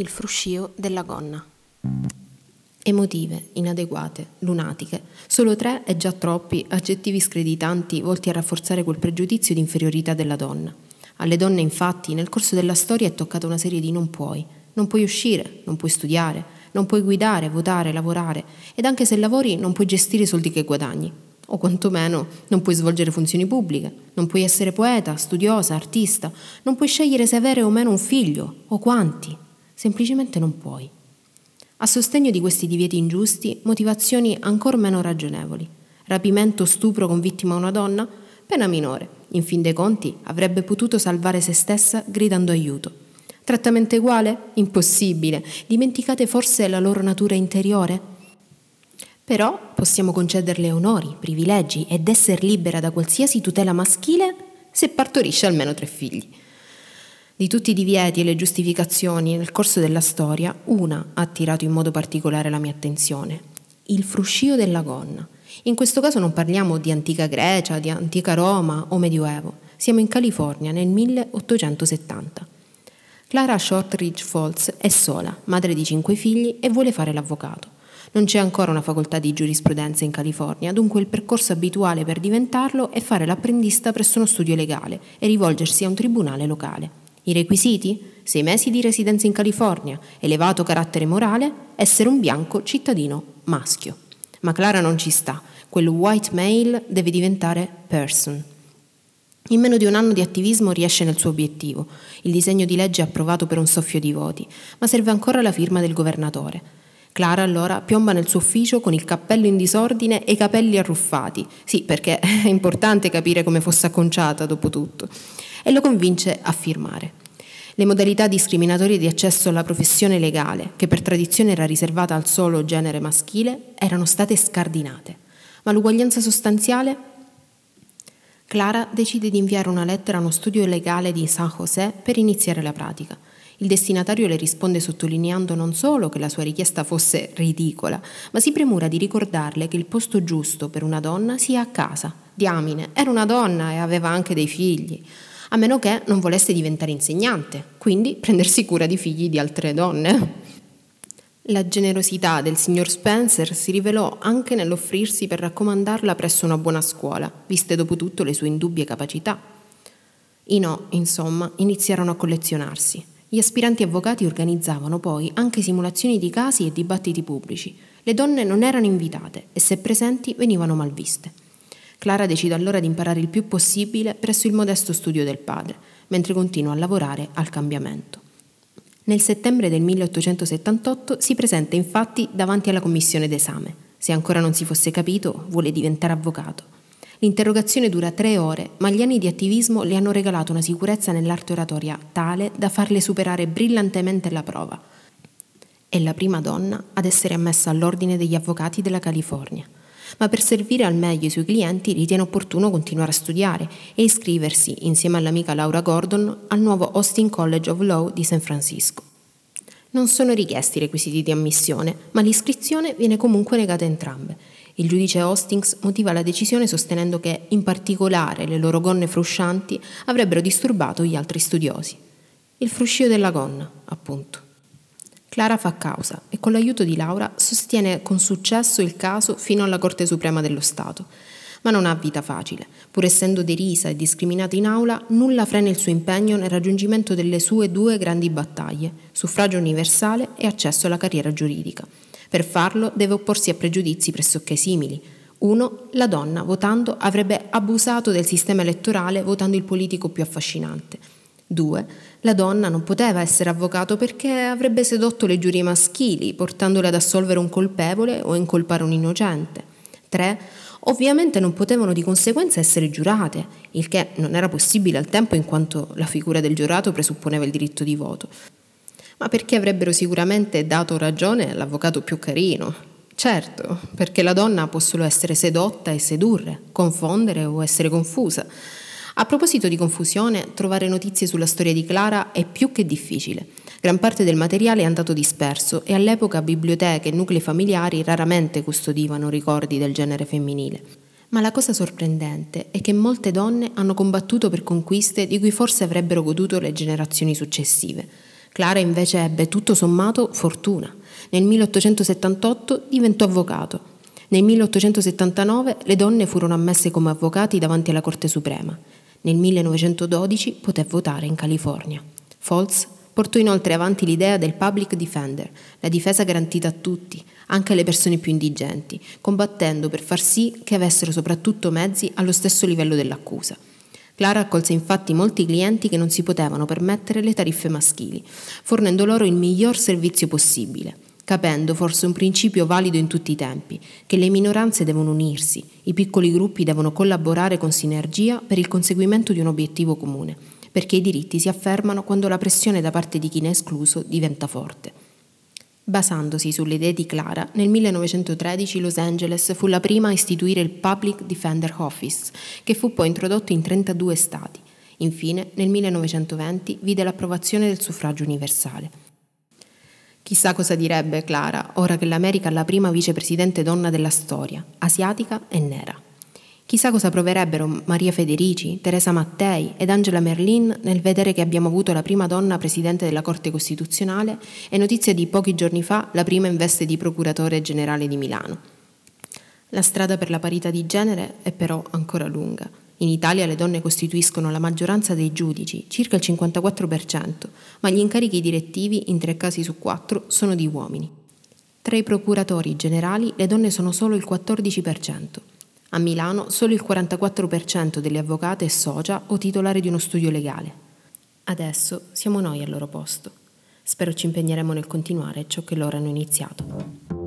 il fruscio della gonna. Emotive, inadeguate, lunatiche, solo tre e già troppi aggettivi screditanti volti a rafforzare quel pregiudizio di inferiorità della donna. Alle donne, infatti, nel corso della storia è toccata una serie di non puoi. Non puoi uscire, non puoi studiare, non puoi guidare, votare, lavorare ed anche se lavori non puoi gestire i soldi che guadagni. O quantomeno non puoi svolgere funzioni pubbliche, non puoi essere poeta, studiosa, artista, non puoi scegliere se avere o meno un figlio, o quanti. Semplicemente non puoi. A sostegno di questi divieti ingiusti, motivazioni ancora meno ragionevoli. Rapimento stupro con vittima una donna? Pena minore. In fin dei conti avrebbe potuto salvare se stessa gridando aiuto. Trattamento uguale? Impossibile. Dimenticate forse la loro natura interiore? Però possiamo concederle onori, privilegi ed essere libera da qualsiasi tutela maschile se partorisce almeno tre figli. Di tutti i divieti e le giustificazioni nel corso della storia, una ha attirato in modo particolare la mia attenzione, il fruscio della gonna. In questo caso non parliamo di antica Grecia, di antica Roma o Medioevo, siamo in California nel 1870. Clara Shortridge Falls è sola, madre di cinque figli e vuole fare l'avvocato. Non c'è ancora una facoltà di giurisprudenza in California, dunque il percorso abituale per diventarlo è fare l'apprendista presso uno studio legale e rivolgersi a un tribunale locale. I requisiti? Sei mesi di residenza in California, elevato carattere morale, essere un bianco cittadino maschio. Ma Clara non ci sta, quel white male deve diventare person. In meno di un anno di attivismo riesce nel suo obiettivo. Il disegno di legge è approvato per un soffio di voti, ma serve ancora la firma del governatore. Clara allora piomba nel suo ufficio con il cappello in disordine e i capelli arruffati. Sì, perché è importante capire come fosse acconciata dopo tutto. E lo convince a firmare. Le modalità discriminatorie di accesso alla professione legale, che per tradizione era riservata al solo genere maschile, erano state scardinate. Ma l'uguaglianza sostanziale? Clara decide di inviare una lettera a uno studio legale di San José per iniziare la pratica. Il destinatario le risponde sottolineando non solo che la sua richiesta fosse ridicola, ma si premura di ricordarle che il posto giusto per una donna sia a casa. Diamine, era una donna e aveva anche dei figli a meno che non volesse diventare insegnante, quindi prendersi cura di figli di altre donne. La generosità del signor Spencer si rivelò anche nell'offrirsi per raccomandarla presso una buona scuola, viste dopo tutto le sue indubbie capacità. I no, insomma, iniziarono a collezionarsi. Gli aspiranti avvocati organizzavano poi anche simulazioni di casi e dibattiti pubblici. Le donne non erano invitate e se presenti venivano malviste. Clara decide allora di imparare il più possibile presso il modesto studio del padre, mentre continua a lavorare al cambiamento. Nel settembre del 1878 si presenta infatti davanti alla commissione d'esame. Se ancora non si fosse capito, vuole diventare avvocato. L'interrogazione dura tre ore, ma gli anni di attivismo le hanno regalato una sicurezza nell'arte oratoria tale da farle superare brillantemente la prova. È la prima donna ad essere ammessa all'ordine degli avvocati della California ma per servire al meglio i suoi clienti ritiene opportuno continuare a studiare e iscriversi, insieme all'amica Laura Gordon, al nuovo Austin College of Law di San Francisco. Non sono richiesti i requisiti di ammissione, ma l'iscrizione viene comunque negata a entrambe. Il giudice Hostings motiva la decisione sostenendo che, in particolare, le loro gonne fruscianti avrebbero disturbato gli altri studiosi. Il fruscio della gonna, appunto. Clara fa causa e con l'aiuto di Laura sostiene con successo il caso fino alla Corte Suprema dello Stato. Ma non ha vita facile. Pur essendo derisa e discriminata in aula, nulla frena il suo impegno nel raggiungimento delle sue due grandi battaglie, suffragio universale e accesso alla carriera giuridica. Per farlo deve opporsi a pregiudizi pressoché simili. Uno, la donna votando avrebbe abusato del sistema elettorale votando il politico più affascinante. 2. La donna non poteva essere avvocato perché avrebbe sedotto le giurie maschili, portandole ad assolvere un colpevole o incolpare un innocente. 3. Ovviamente non potevano di conseguenza essere giurate, il che non era possibile al tempo in quanto la figura del giurato presupponeva il diritto di voto, ma perché avrebbero sicuramente dato ragione all'avvocato più carino. Certo, perché la donna può solo essere sedotta e sedurre, confondere o essere confusa. A proposito di confusione, trovare notizie sulla storia di Clara è più che difficile. Gran parte del materiale è andato disperso e all'epoca biblioteche e nuclei familiari raramente custodivano ricordi del genere femminile. Ma la cosa sorprendente è che molte donne hanno combattuto per conquiste di cui forse avrebbero goduto le generazioni successive. Clara invece ebbe tutto sommato fortuna. Nel 1878 diventò avvocato. Nel 1879 le donne furono ammesse come avvocati davanti alla Corte Suprema. Nel 1912 poté votare in California. Foltz portò inoltre avanti l'idea del public defender, la difesa garantita a tutti, anche alle persone più indigenti, combattendo per far sì che avessero soprattutto mezzi allo stesso livello dell'accusa. Clara accolse infatti molti clienti che non si potevano permettere le tariffe maschili, fornendo loro il miglior servizio possibile, capendo forse un principio valido in tutti i tempi, che le minoranze devono unirsi, i piccoli gruppi devono collaborare con sinergia per il conseguimento di un obiettivo comune perché i diritti si affermano quando la pressione da parte di chi ne è escluso diventa forte. Basandosi sulle idee di Clara, nel 1913 Los Angeles fu la prima a istituire il Public Defender Office, che fu poi introdotto in 32 stati. Infine, nel 1920 vide l'approvazione del suffragio universale. Chissà cosa direbbe Clara ora che l'America ha la prima vicepresidente donna della storia, asiatica e nera. Chissà cosa proverebbero Maria Federici, Teresa Mattei ed Angela Merlin nel vedere che abbiamo avuto la prima donna presidente della Corte Costituzionale e notizia di pochi giorni fa la prima in veste di procuratore generale di Milano. La strada per la parità di genere è però ancora lunga. In Italia le donne costituiscono la maggioranza dei giudici, circa il 54%, ma gli incarichi direttivi, in tre casi su quattro, sono di uomini. Tra i procuratori generali le donne sono solo il 14%. A Milano solo il 44% delle avvocate è socia o titolare di uno studio legale. Adesso siamo noi al loro posto. Spero ci impegneremo nel continuare ciò che loro hanno iniziato.